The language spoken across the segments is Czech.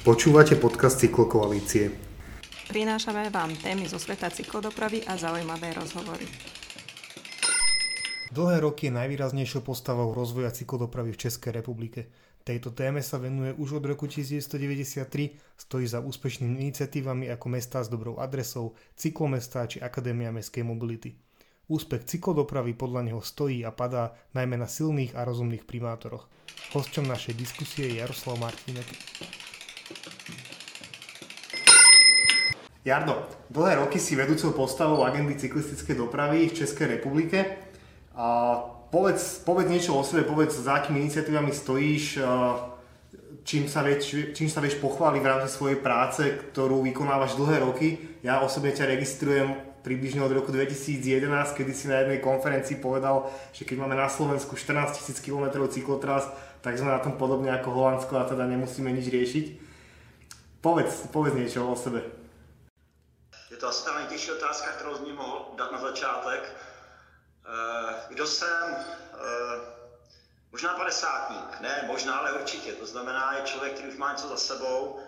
Počúvate podcast Cyklokoalície. Prinášame vám témy zo sveta cyklodopravy a zaujímavé rozhovory. Dlhé roky je najvýraznejšou postavou rozvoja cyklodopravy v Českej republike. Tejto téme sa venuje už od roku 1993, stojí za úspešnými iniciatívami ako mestá s dobrou adresou, cyklomestá či Akadémia mestskej mobility. Úspech cyklodopravy podľa neho stojí a padá najmä na silných a rozumných primátoroch. Hosťom našej diskusie je Jaroslav Martinek. Jardo, dlhé roky si vedúcou postavou agendy cyklistickej dopravy v Českej republike. A povedz, povedz niečo o sebe, povedz, za akými iniciatívami stojíš, čím sa, vieš, čím sa vieš pochváliť v rámci svojej práce, ktorú vykonávaš dlhé roky. Ja osobne ťa registrujem približne od roku 2011, kedy si na jednej konferencii povedal, že keď máme na Slovensku 14 000 km cyklotras, tak sme na tom podobne ako Holandsko a teda nemusíme nič riešiť. Povedz, povedz niečo o sebe to asi ta nejtěžší otázka, kterou z ní mohl dát na začátek. Eh, kdo jsem? Eh, možná padesátník, ne možná, ale určitě. To znamená, je člověk, který už má něco za sebou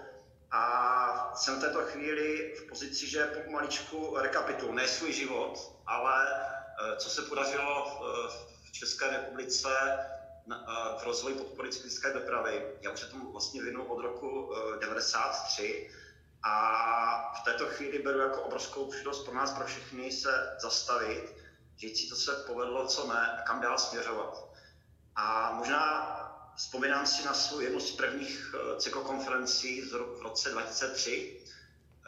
a jsem v této chvíli v pozici, že pomaličku rekapitulu, ne svůj život, ale eh, co se podařilo v České republice v rozvoji podpory cyklistické dopravy. Já už se tomu vlastně vinu od roku 93 a v této chvíli beru jako obrovskou příležitost pro nás, pro všechny se zastavit, říct si, co se povedlo, co ne a kam dál směřovat. A možná vzpomínám si na svou jednu z prvních eh, cyklokonferencí v roce 2003,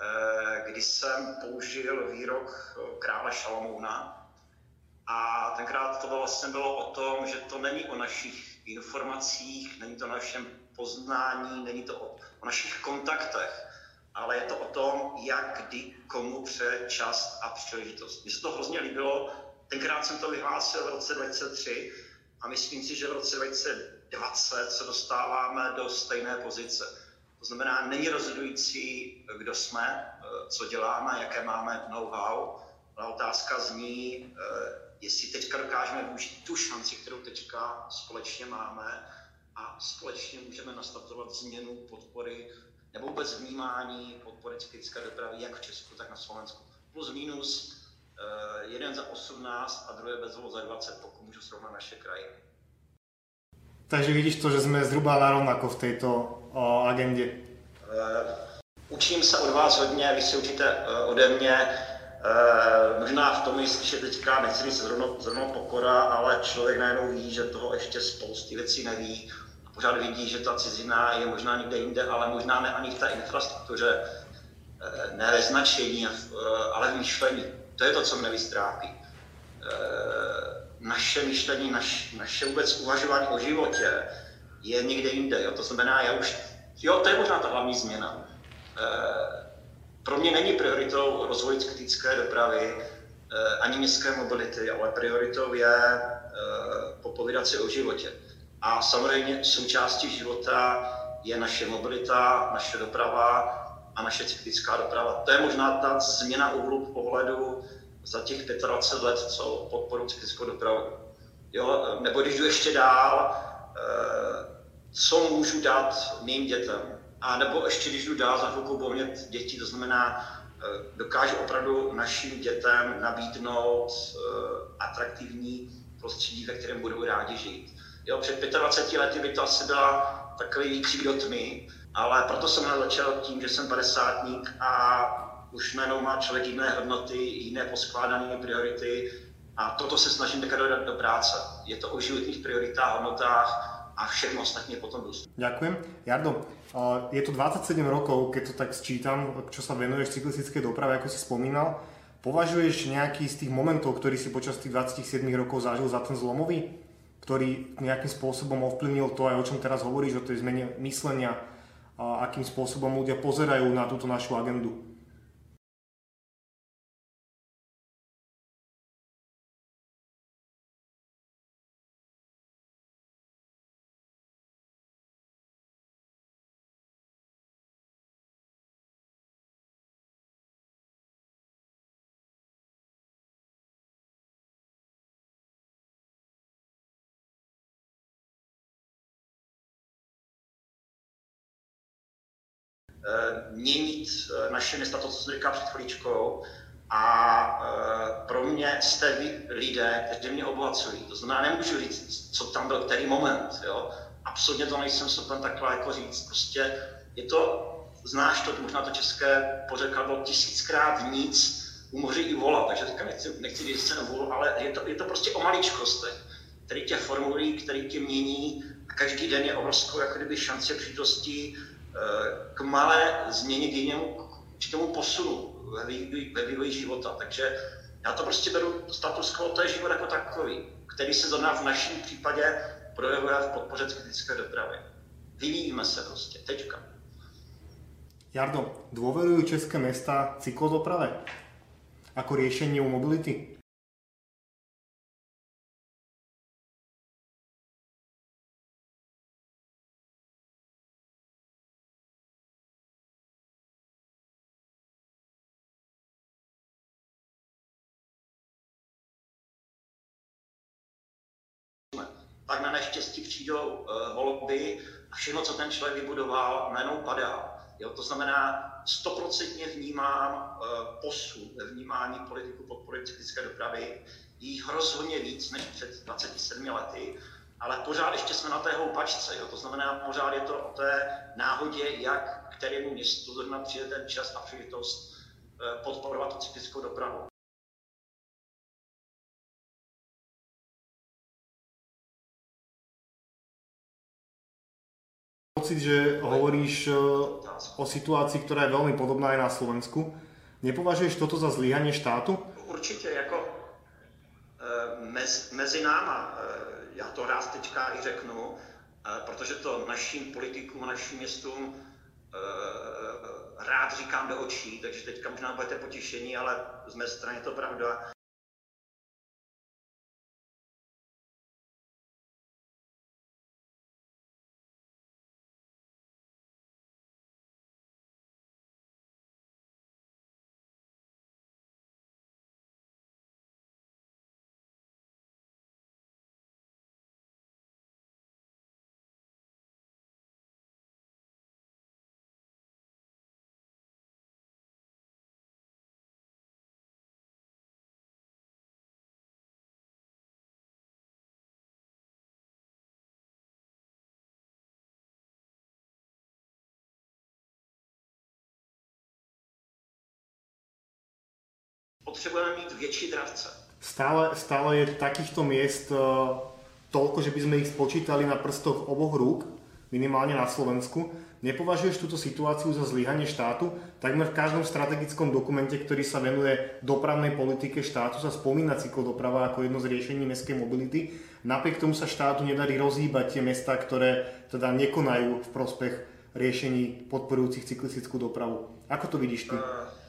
eh, kdy jsem použil výrok eh, krále Šalomouna. A tenkrát to vlastně bylo o tom, že to není o našich informacích, není to o našem poznání, není to o, o našich kontaktech, ale je to o tom, jak kdy komu pře čas a příležitost. Mně se to hrozně líbilo, tenkrát jsem to vyhlásil v roce 2003 a myslím si, že v roce 2020 se dostáváme do stejné pozice. To znamená, není rozhodující, kdo jsme, co děláme, jaké máme know-how, ale otázka zní, jestli teďka dokážeme využít tu šanci, kterou teďka společně máme a společně můžeme nastartovat změnu podpory nebo vůbec vnímání podpory cyklické dopravy jak v Česku, tak na Slovensku. Plus minus uh, jeden za 18 a druhé bezvolo za 20, pokud můžu srovnat naše krajiny. Takže vidíš to, že jsme zhruba narovnako v této agendě. Uh, učím se od vás hodně, vy se učíte uh, ode mě. Možná v tom je spíše teďka, nechci se zrovna, zrovna pokora, ale člověk najednou ví, že toho ještě spousty věcí neví pořád vidí, že ta cizina je možná někde jinde, ale možná ne ani v té infrastruktuře, eh, ne ve značení, eh, ale v myšlení. To je to, co mě vystrápí. Eh, naše myšlení, naš, naše vůbec uvažování o životě je někde jinde. Jo? To znamená, já už, jo, to je možná ta hlavní změna. Pro mě není prioritou rozvoj kritické dopravy ani městské mobility, ale prioritou je popovídat si o životě. A samozřejmě součástí života je naše mobilita, naše doprava a naše cyklická doprava. To je možná ta změna úhlu pohledu za těch 25 let, co podporu cyklickou dopravu. Jo, nebo když jdu ještě dál, eh, co můžu dát mým dětem? A nebo ještě když jdu dál, za chvilku mít děti, to znamená, eh, dokážu opravdu našim dětem nabídnout eh, atraktivní prostředí, ve kterém budou rádi žít. Jo, před 25 lety by to asi byla takový výkřik do tmy, ale proto jsem začal tím, že jsem padesátník a už najednou má člověk jiné hodnoty, jiné poskládané priority a toto se snažím teďka dodat do práce. Je to o životních prioritách, hodnotách a všechno ostatně potom dostupné. Ďakujem. Jardo, je to 27 rokov, keď to tak sčítam, čo sa venuješ cyklistické doprave, ako si spomínal. Považuješ nejaký z tých momentov, ktorý si počas tých 27 rokov zažil za ten zlomový? Ktorý nejakým spôsobom ovplyvnil to aj o čom teraz hovoríš, o tej zmene myslenia, a akým spôsobom ľudia pozerajú na túto našu agendu. Měnit naše města, to, co jsem říkal před chvíličkou, a pro mě jste vy lidé, kteří mě obohacují. To znamená, nemůžu říct, co tam byl který moment. Jo? Absolutně to nejsem schopen takhle jako říct. Prostě je to, znáš to, možná to české pořekadlo tisíckrát nic, u i vola, takže teďka nechci, nechci říct se vůl, ale je to, je to prostě o maličkostech, který tě formulují, který tě mění a každý den je obrovskou jako kdyby šance příležitostí eh, k malé změně, k jinému, k určitému posunu ve vývoji, ve vývoji života. Takže já to prostě beru status quo, to je život jako takový, který se zrovna v našem případě projevuje v podpoře kritické dopravy. Vyvíjíme se prostě, teďka. Jardo, dôverujú české mesta cyklodoprave ako riešeniu mobility? Pak na neštěstí přijdou volby a všechno, co ten člověk vybudoval, najednou padá. Jo, to znamená, stoprocentně vnímám uh, posun ve vnímání politiku podpory cyklické dopravy, jich rozhodně víc než před 27 lety, ale pořád ještě jsme na té houpačce. Jo? To znamená, pořád je to o té náhodě, jak kterému městu zrovna přijde ten čas a příležitost uh, podporovat cyklickou dopravu. Pocit, že hovoríš eh, o situácii, ktorá je veľmi podobná aj na Slovensku. Nepovažuješ toto za zlyhanie štátu? Určitě, jako eh, mez, mezi náma, eh, já to rád teďka i řeknu, protože to našim politikům našim městům rád říkám do očí, takže teďka možná budete potěšení, ale z mé strany je to pravda. Potřebujeme mít větší dravce. Stále, stále je takýchto miest uh, toľko, že by sme ich spočítali na prstoch oboch rúk, minimálne na Slovensku. Nepovažuješ túto situáciu za zlyhanie štátu? Takmer v každom strategickom dokumente, ktorý sa venuje dopravnej politike štátu, sa spomína cyklodoprava ako jedno z riešení mestskej mobility. Napriek tomu sa štátu nedarí rozhýbať tie mesta, ktoré teda nekonajú v prospech riešení podporujúcich cyklistickú dopravu. Ako to vidíš ty? Uh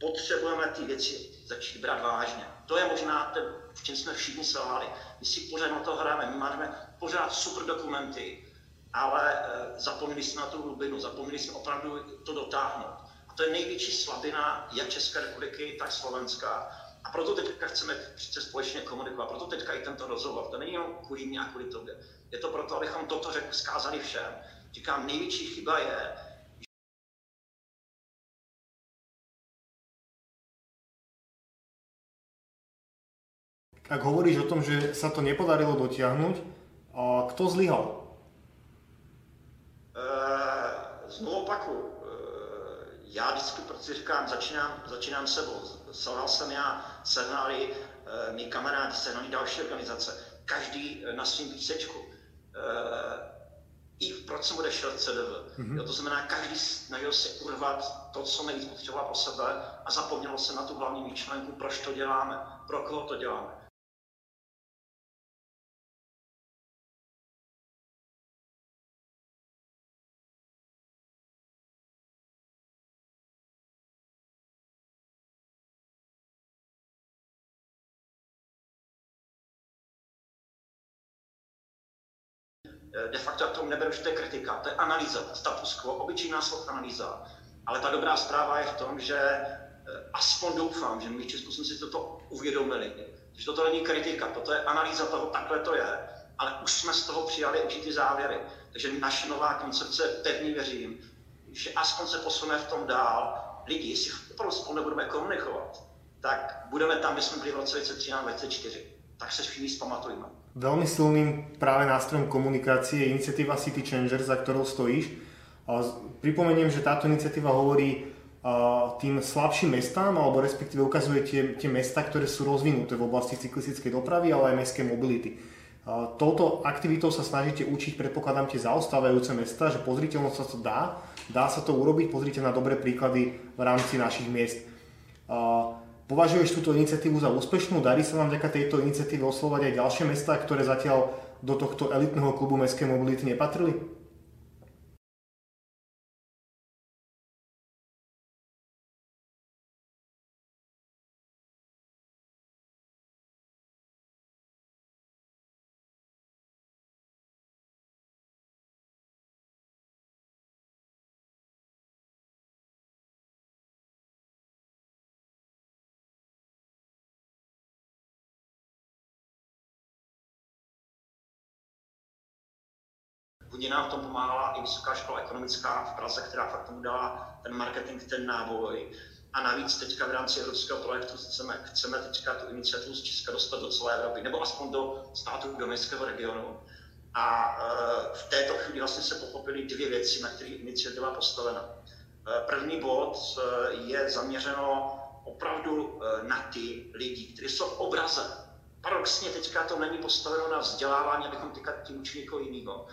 potřebujeme ty věci začít brát vážně. To je možná ten, v čem jsme všichni selhali. My si pořád na to hrajeme, my máme pořád super dokumenty, ale e, zapomněli jsme na tu hlubinu, zapomněli jsme opravdu to dotáhnout. A to je největší slabina jak České republiky, tak Slovenska. A proto teďka chceme přece společně komunikovat, proto teďka i tento rozhovor. To není jenom kvůli mě a kvůli tobě. Je to proto, abychom toto řekl, zkázali všem. Říkám, největší chyba je, Ak hovoríš o tom, že sa to nepodarilo dotiahnuť, kto zlyhal? Uh, znovu opaku, uh, já vždycky protože říkám, začínám, začínám sebou. Selhal jsem já, selhali uh, mý kamarádi, selhali další organizace. Každý na svým písečku. Uh, I proč jsem odešel CDV. Mm-hmm. Jo, to znamená, každý snažil se urvat to, co nejvíc potřeboval o sebe a zapomnělo se na tu hlavní myšlenku, proč to děláme, pro koho to děláme. De facto já tomu neberu, že to je kritika, to je analýza, status quo, obyčejná slov analýza. Ale ta dobrá zpráva je v tom, že aspoň doufám, že my v Česku jsme si toto uvědomili, že toto není kritika, toto je analýza toho, takhle to je, ale už jsme z toho přijali určitý závěry. Takže naše nová koncepce, pevně věřím, že aspoň se posuneme v tom dál. Lidi, jestli opravdu spolu nebudeme komunikovat, tak budeme tam, kde jsme byli v roce 2013-2024. Tak se všichni zpamatujeme. Veľmi silným práve nástrojom komunikácie je iniciatíva City Changer, za ktorou stojíš. Pripomeniem, že táto iniciatíva hovorí tým slabším mestám, alebo respektíve ukazuje tie, tie mesta, ktoré sú rozvinuté v oblasti cyklistickej dopravy, ale aj mestskej mobility. Touto aktivitou sa snažíte učiť, predpokladám, tie zaostávajúce mesta, že pozriteľnosť sa to dá, dá sa to urobiť, pozrite na dobré príklady v rámci našich miest. Považuješ túto iniciatívu za úspešnú? Darí sa vám vďaka tejto iniciatíve oslovať aj ďalšie mesta, ktoré zatiaľ do tohto elitného klubu mestskej mobility nepatrili? Nám v tom pomáhala i Vysoká škola ekonomická v Praze, která fakt tomu dala ten marketing, ten náboj. A navíc teďka v rámci evropského projektu chceme, chceme teďka tu iniciativu z Česka dostat do celé Evropy, nebo aspoň do státu donetského regionu. A e, v této chvíli vlastně se pochopily dvě věci, na které iniciativa postavena. E, první bod e, je zaměřeno opravdu na ty lidi, kteří jsou v obraze. Paradoxně teďka to není postaveno na vzdělávání, abychom teďka tím učili někoho jiného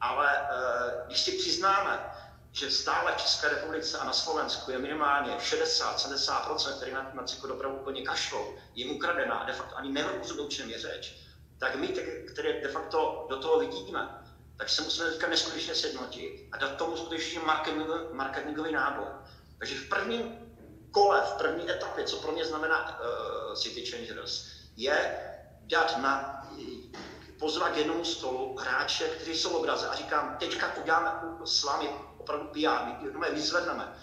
ale eh, když si přiznáme, že stále v České republice a na Slovensku je minimálně 60-70%, který na, na cyklodopravu úplně kašlou, jim ukradená a de facto ani nerozumí, o čem je řeč, tak my, které de facto do toho vidíme, tak se musíme teďka neskutečně sjednotit a dát tomu skutečně marketingový, marketingový nábor. Takže v prvním kole, v první etapě, co pro mě znamená uh, City Changers, je dát na pozvat k jednomu stolu hráče, kteří jsou obraze a říkám, teďka uděláme s vámi opravdu PR, my je vyzvedneme.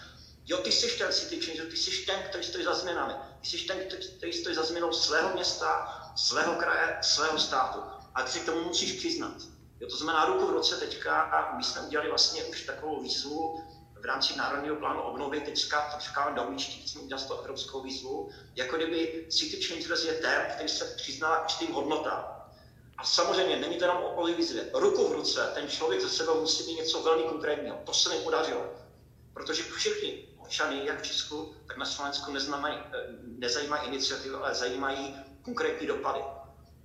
Jo, ty jsi ten city changer, ty jsi ten, který stojí za změnami. Ty jsi ten, který stojí za změnou svého města, svého kraje, svého státu. A ty si k tomu musíš přiznat. Jo, to znamená ruku v roce teďka a my jsme udělali vlastně už takovou výzvu v rámci Národního plánu obnovy, teďka to říkáme do míčky, jsme udělali to evropskou výzvu, jako kdyby City Changers je ten, který se přiznal k tím hodnotám. A samozřejmě není to jenom o výzvě. Ruku v ruce ten člověk ze sebou musí mít něco velmi konkrétního. To se mi podařilo. Protože všichni občany, jak v Česku, tak na Slovensku neznamají, eh, nezajímají iniciativy, ale zajímají konkrétní dopady.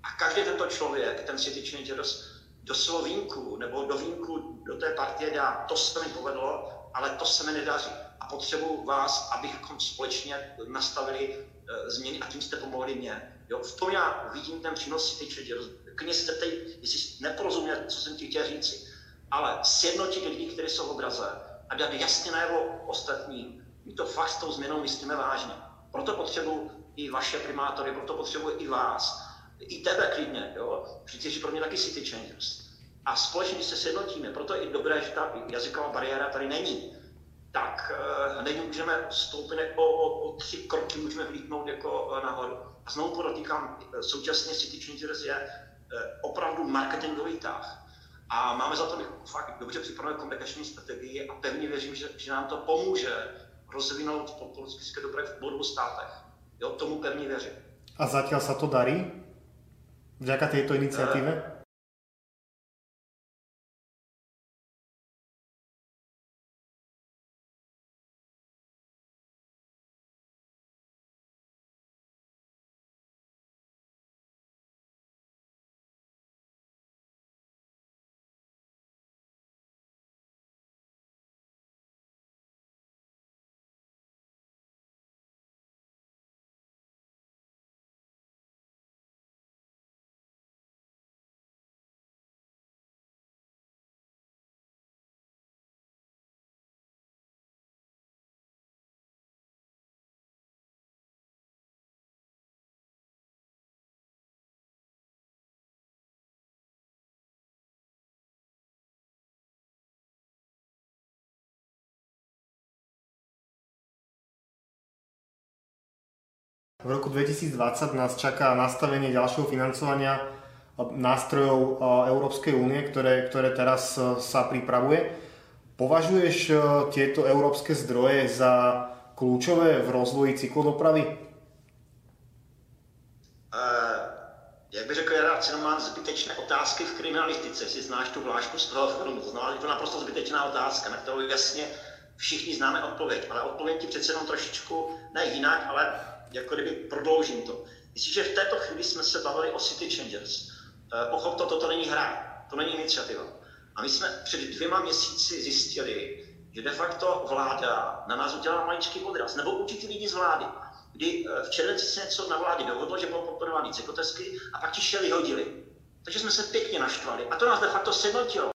A každý tento člověk, ten City Changers, do slovínku nebo do vínku do té partie dá, to se mi povedlo, ale to se mi nedaří. A potřebuji vás, abychom společně nastavili uh, změny a tím jste pomohli mě. Jo, v tom já vidím ten přínos Changers klidně si teď, jestli neporozuměl, co jsem ti chtěl říci, ale sjednotit lidi, kteří jsou v obraze a dát jasně najevo ostatním, my to fakt s tou změnou myslíme vážně. Proto potřebuji i vaše primátory, proto potřebuji i vás, i tebe klidně, jo? Přijď, že pro mě taky city changers. A společně, se sjednotíme, proto je i dobré, že ta jazyková bariéra tady není, tak uh, není můžeme stoupit o, o, o tři kroky, můžeme vlítnout jako uh, nahoru. A znovu podotýkám, eh, současně City Changers je Eh, opravdu marketingový tah. A máme za to fakt dobře připravenou komunikační strategii a pevně věřím, že, že nám to pomůže rozvinout politické dobré v obou státech. Jo, tomu pevně věřím. A zatím se to darí? Vďaka této iniciativě? V roku 2020 nás čaká nastavenie ďalšieho financovania nástrojov Európskej únie, ktoré, ktoré teraz e, sa pripravuje. Považuješ e, tieto európske zdroje za kľúčové v rozvoji cyklodopravy? Uh, jak by řekl Jará Cinnamon, zbytečné otázky v kriminalistice. Si znáš tu vlášku z toho filmu, znamená, že to je naprosto zbytečná otázka, na kterou jasně všichni známe odpověď, ale odpověď ti přece jenom trošičku, ne jinak, ale jako kdyby prodloužím to. Myslím, že v této chvíli jsme se bavili o City Changers. Eh, pochop to, toto není hra, to není iniciativa. A my jsme před dvěma měsíci zjistili, že de facto vláda na nás udělala maličký podraz, nebo určitý lidi z vlády, kdy eh, v červenci se něco na vládě dohodlo, že budou podporovány cyklotesky a pak ti šeli hodili. Takže jsme se pěkně naštvali a to nás de facto sednotilo.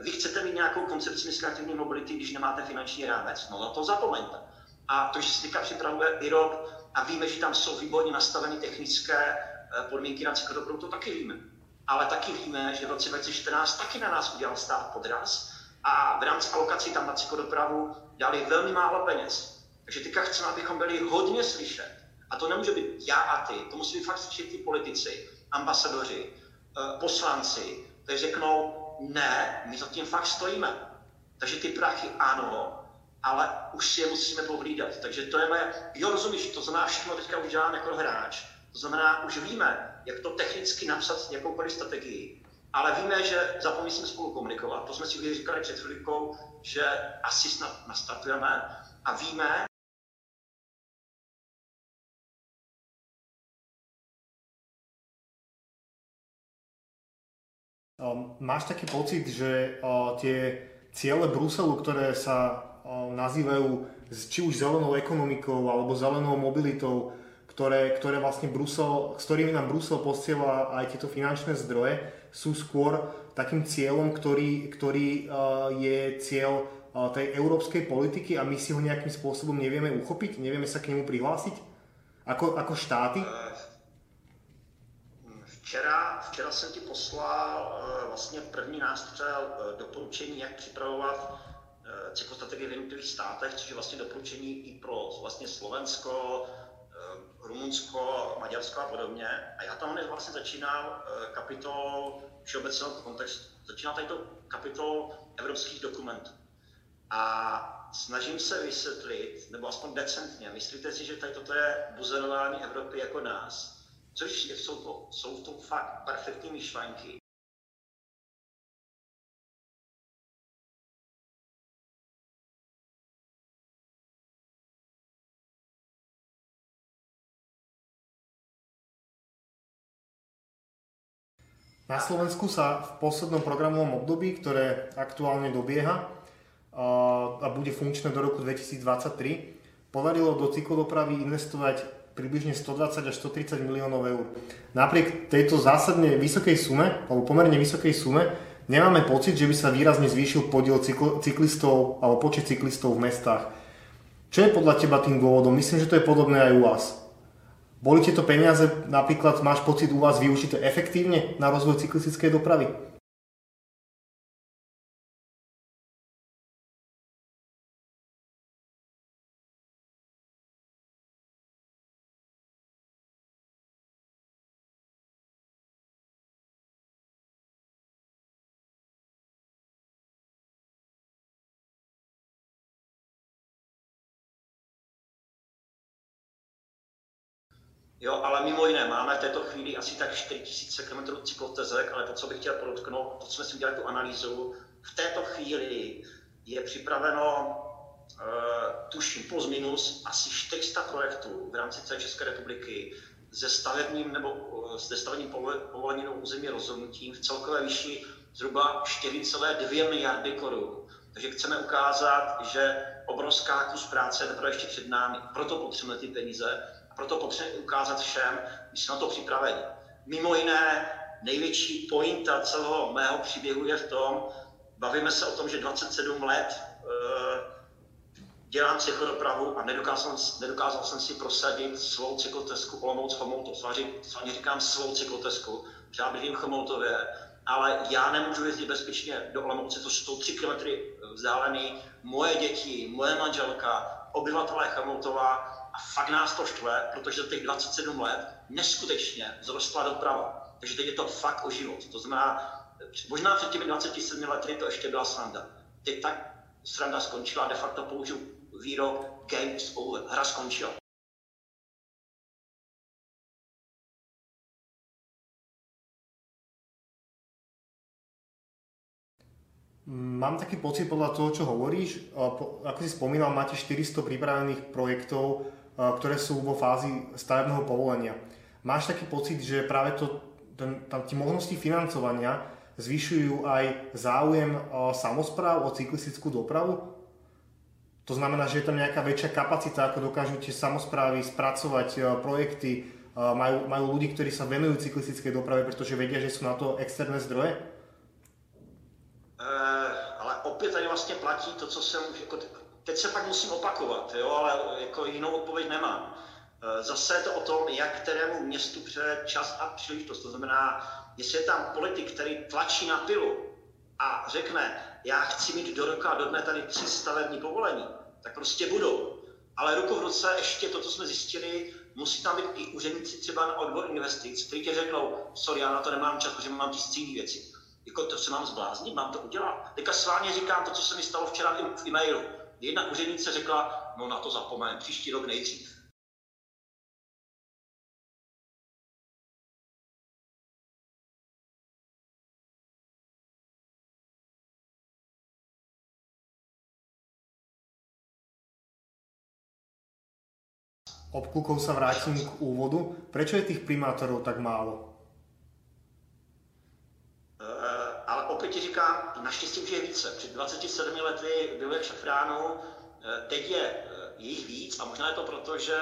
Vy chcete mít nějakou koncepci městské mobility, když nemáte finanční rámec, no na to zapomeňte. A to, že se teďka připravuje IROP a víme, že tam jsou výborně nastaveny technické eh, podmínky na cyklodopravu, to taky víme. Ale taky víme, že v roce 2014 taky na nás udělal stát podraz a v rámci alokací tam na cyklodopravu dali velmi málo peněz. Takže teďka chceme, abychom byli hodně slyšet. A to nemůže být já a ty, to musí být fakt slyšet ty politici, ambasadoři, eh, poslanci, kteří řeknou, ne, my za tím fakt stojíme. Takže ty prachy ano, ale už si je musíme pohlídat. Takže to je moje, jo rozumíš, to znamená všechno teďka už dělám jako hráč. To znamená, už víme, jak to technicky napsat jakoukoliv strategii, ale víme, že zapomínáme spolu komunikovat. To jsme si už říkali před chvílikou, že asi snad nastartujeme a víme, Ehm, máš taký pocit, že tie ciele Bruselu, ktoré sa nazývajú či už zelenou ekonomikou alebo zelenou mobilitou, ktoré, ktoré vlastne Brusel, s ktorými nám Brusel posiela aj tieto finančné zdroje, sú skôr takým cieľom, ktorý, ktorý je cieľ tej európskej politiky a my si ho nejakým spôsobom nevieme uchopiť, nevieme sa k nemu prihlásiť ako, ako štáty? Včera, včera jsem ti poslal uh, vlastně první nástřel uh, doporučení, jak připravovat uh, cyklostrategii v jednotlivých státech, což je vlastně doporučení i pro vlastně Slovensko, Rumunsko, Maďarsko a podobně. A já tam hned vlastně začínal kapitol všeobecného kontextu. Začínal tady to kapitol evropských dokumentů. A snažím se vysvětlit, nebo aspoň decentně, myslíte si, že tady toto je buzerování Evropy jako nás, což jsou to, jsou to fakt perfektní myšlenky. Na Slovensku sa v poslednom programovom období, ktoré aktuálne dobieha a bude funkčné do roku 2023, podarilo do cyklodopravy investovať približne 120 až 130 miliónov eur. Napriek tejto zásadne vysokej sume, alebo pomerne vysokej sume, nemáme pocit, že by sa výrazne zvýšil podiel cyklistov alebo počet cyklistov v mestách. Čo je podľa teba tým dôvodom? Myslím, že to je podobné aj u vás. Boli tieto peniaze, napríklad máš pocit u vás využité efektívne na rozvoj cyklistickej dopravy? Jo, ale mimo jiné, máme v této chvíli asi tak 4000 km cyklotezek, ale to, co bych chtěl podotknout, to jsme si udělali tu analýzu, v této chvíli je připraveno, uh, tuším plus minus, asi 400 projektů v rámci celé České republiky se stavebním nebo uh, se stavebním povolením území rozhodnutím v celkové výši zhruba 4,2 miliardy korun. Takže chceme ukázat, že obrovská kus práce je teprve ještě před námi. Proto potřebujeme ty peníze proto potřebujeme ukázat všem, že jsme na to připraveni. Mimo jiné, největší pointa celého mého příběhu je v tom, bavíme se o tom, že 27 let dělám cyklodopravu a nedokázal, nedokázal jsem si prosadit svou cyklotesku Olomouc Chomouto. Sváně říkám svou cyklotesku, třeba bydlím v Chomoutově, ale já nemůžu jezdit bezpečně do Olomouce, což jsou tři kilometry vzdálený. Moje děti, moje manželka, obyvatelé Chomoutova fakt nás to štve, protože těch 27 let neskutečně zrostla doprava. Takže teď je to fakt o život. To znamená, možná před těmi 27 lety to ještě byla sranda. Teď tak sranda skončila, de facto použiju výrok games over, hra skončila. Mám taký pocit podľa toho, čo hovoríš, ako si spomínal, máte 400 pripravených projektov, ktoré sú vo fázi stavebného povolenia. Máš taký pocit, že práve to, ten, tam tie možnosti financovania zvyšujú aj záujem samozpráv o cyklistickú dopravu? To znamená, že je tam nejaká väčšia kapacita, ako dokážu tie samozprávy spracovať e, projekty, majú, majú ľudí, ktorí sa venujú cyklistickej doprave, pretože vedia, že sú na to externé zdroje? Uh, ale opět tady vlastně platí to, co jsem, jako, teď se pak musím opakovat, jo, ale jako jinou odpověď nemám. Uh, zase je to o tom, jak kterému městu přeje čas a příležitost. To znamená, jestli je tam politik, který tlačí na pilu a řekne, já chci mít do roka do dne tady tři stavební povolení, tak prostě budou. Ale ruku v ruce ještě to, co jsme zjistili, musí tam být i úředníci třeba na odbor investic, kteří tě řeknou, sorry, já na to nemám čas, protože mám tisící věci. Jako to se mám zbláznit, mám to udělat. Teďka s vámi říkám to, co se mi stalo včera v e-mailu. Jedna úřednice řekla, no na to zapomeň, příští rok nejdřív. obklukou sa vrátim k úvodu. Prečo je tých primátorov tak málo? Uh, ale opět ti říkám, naštěstí už je více. Před 27 lety bylo jak šafránu, uh, teď je uh, jich víc a možná je to proto, že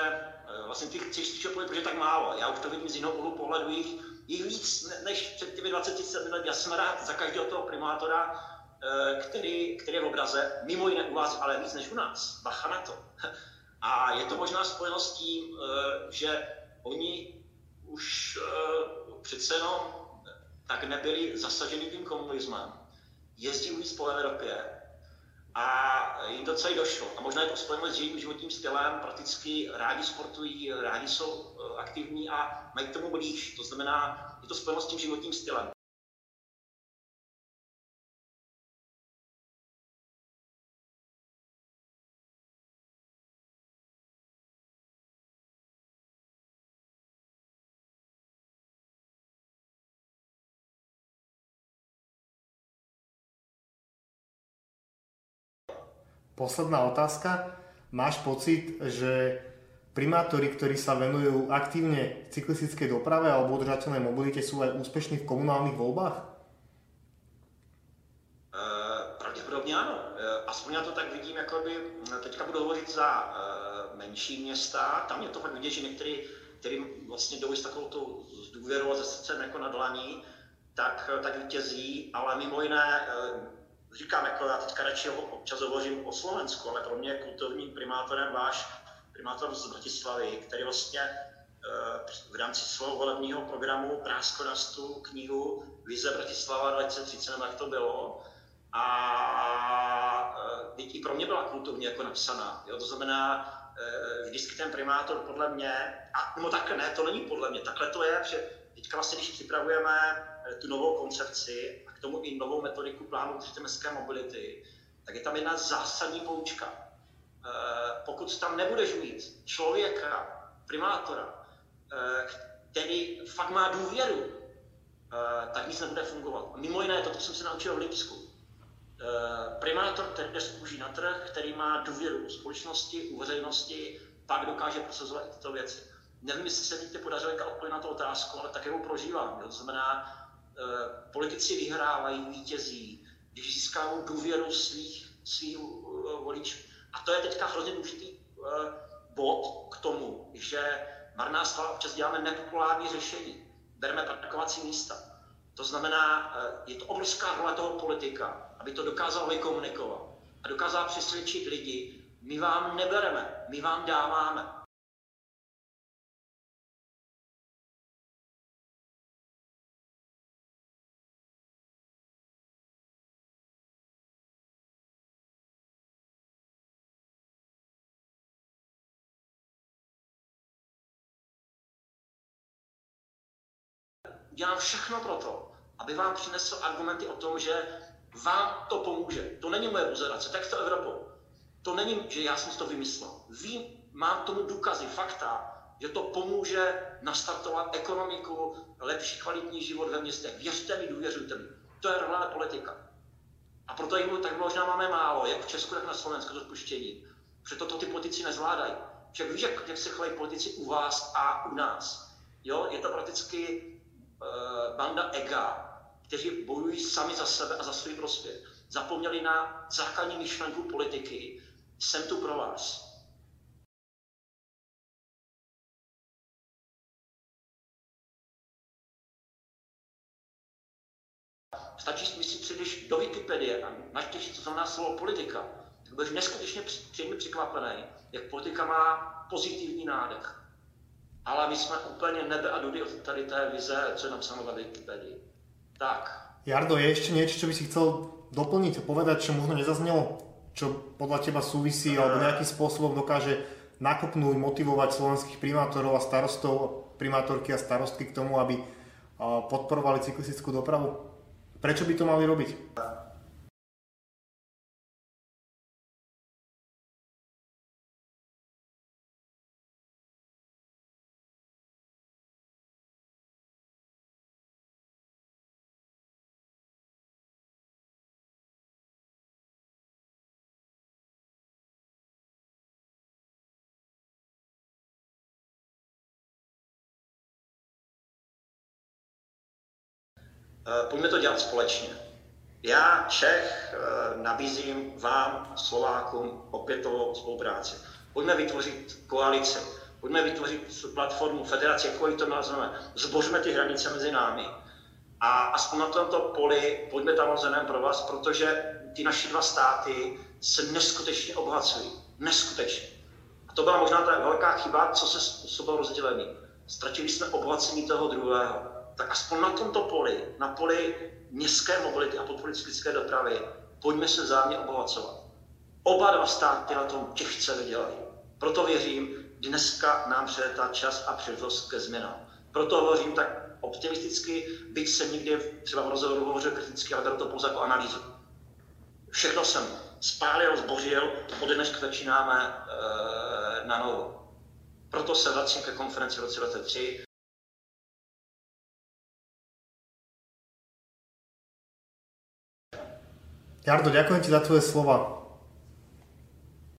vlastně těch chceš protože je tak málo. Já už to vidím z jiného úhlu pohledu, jich, jich víc než před těmi 27 lety. Já jsem rád za každého toho primátora, který, který je v obraze, mimo jiné u vás, ale víc než u nás. Bacha na to. A je to možná spojeno s tím, eh, že oni už eh, přece jenom tak nebyli zasaženi tím komunismem. Jezdí víc po Evropě a jim to celé došlo. A možná je to spojeno s jejím životním stylem, prakticky rádi sportují, rádi jsou eh, aktivní a mají k tomu blíž. To znamená, je to spojeno s tím životním stylem. Posledná otázka. Máš pocit, že primátori, ktorí sa venujú aktívne cyklistickej doprave alebo udržateľnej mobilite, sú aj úspešní v komunálnych voľbách? Uh, pravděpodobně ano. Uh, aspoň já to tak vidím, jakoby, teďka budu hovořit za uh, menší města, tam je to fakt vidět, že některý, kterým vlastně jdou s takovou tu důvěrou a ze srdcem jako na dlaní, tak, tak vítězí, ale mimo jiné říkám, jako já teďka radši občas hovořím o Slovensku, ale pro mě je kulturním primátorem váš primátor z Bratislavy, který vlastně eh, v rámci svého volebního programu Práskorastu knihu Vize Bratislava 2030, nebo jak to bylo, a eh, i pro mě byla kulturně jako napsaná. Jo? To znamená, eh, vždycky ten primátor podle mě, a no takhle ne, to není podle mě, takhle to je, že teďka vlastně, když připravujeme tu novou koncepci, k tomu i novou metodiku plánu městské mobility, tak je tam jedna zásadní poučka. Eh, pokud tam nebudeš mít člověka, primátora, eh, který fakt má důvěru, eh, tak nic nebude fungovat. A mimo jiné, to, co jsem se naučil v Lipsku. Primátor, který jde na trh, který má důvěru u společnosti, u veřejnosti, pak dokáže prosazovat tyto věci. Nevím, jestli se mi podařilo odpovědět na tu otázku, ale také ho prožívám. To znamená, Eh, politici vyhrávají, vítězí, když získávají důvěru svých, svých eh, voličů. A to je teďka hrozně důležitý eh, bod k tomu, že marná slava občas děláme nepopulární řešení. Bereme parkovací místa. To znamená, je to obrovská role toho politika, aby to dokázal vykomunikovat a dokázal přesvědčit lidi, my vám nebereme, my vám dáváme. Dělám všechno pro to, aby vám přinesl argumenty o tom, že vám to pomůže. To není moje buzerace, tak to Evropou. To není, že já jsem si to vymyslel. Vím, mám tomu důkazy, fakta, že to pomůže nastartovat ekonomiku, lepší kvalitní život ve městech. Věřte mi, důvěřujte mi. To je reálná politika. A proto jim tak možná máme málo, jak v Česku, tak na Slovensku to spuštění. Protože to ty politici nezvládají. Však víš, jak, jak se chlají politici u vás a u nás. Jo? Je to prakticky banda ega, kteří bojují sami za sebe a za svůj prospěch. Zapomněli na základní myšlenku politiky. Jsem tu pro vás. Stačí si přijdeš do Wikipedie a načteš, co znamená slovo politika, tak budeš neskutečně příjemně překvapený, jak politika má pozitivní nádech. Ale my jsme úplně nebe a dudy od tady té vize, co je napsáno ve Wikipedii. Tak. Jardo, je ešte niečo, čo by si chcel doplniť a povedať, čo možno nezaznelo, čo podľa teba súvisí alebo nejakým spôsobom dokáže nakopnúť, motivovať slovenských primátorov a starostov, primátorky a starostky k tomu, aby podporovali cyklistickú dopravu? Prečo by to mali robiť? Pojďme to dělat společně. Já, Čech, eh, nabízím vám, Slovákům, opětovou spolupráci. Pojďme vytvořit koalici, pojďme vytvořit platformu, federaci, jakkoliv to nazveme. Zbořme ty hranice mezi námi. A aspoň na tomto poli pojďme tam zenem pro vás, protože ty naše dva státy se neskutečně obohacují. Neskutečně. A to byla možná ta velká chyba, co se způsobilo rozdělení. Ztratili jsme obohacení toho druhého tak aspoň na tomto poli, na poli městské mobility a podpory cyklistické dopravy, pojďme se vzájemně obohacovat. Oba dva státy na tom těžce vydělají. Proto věřím, dneska nám přijde čas a příležitost ke změnám. Proto hovořím tak optimisticky, byť jsem nikdy třeba v rozhovoru hovořil kriticky, ale to pouze jako analýzu. Všechno jsem spálil, zbořil, od dneška začínáme e, na novo. Proto se vracím ke konferenci v roce 2003 Jardo, ďakujem ti za tvoje slova.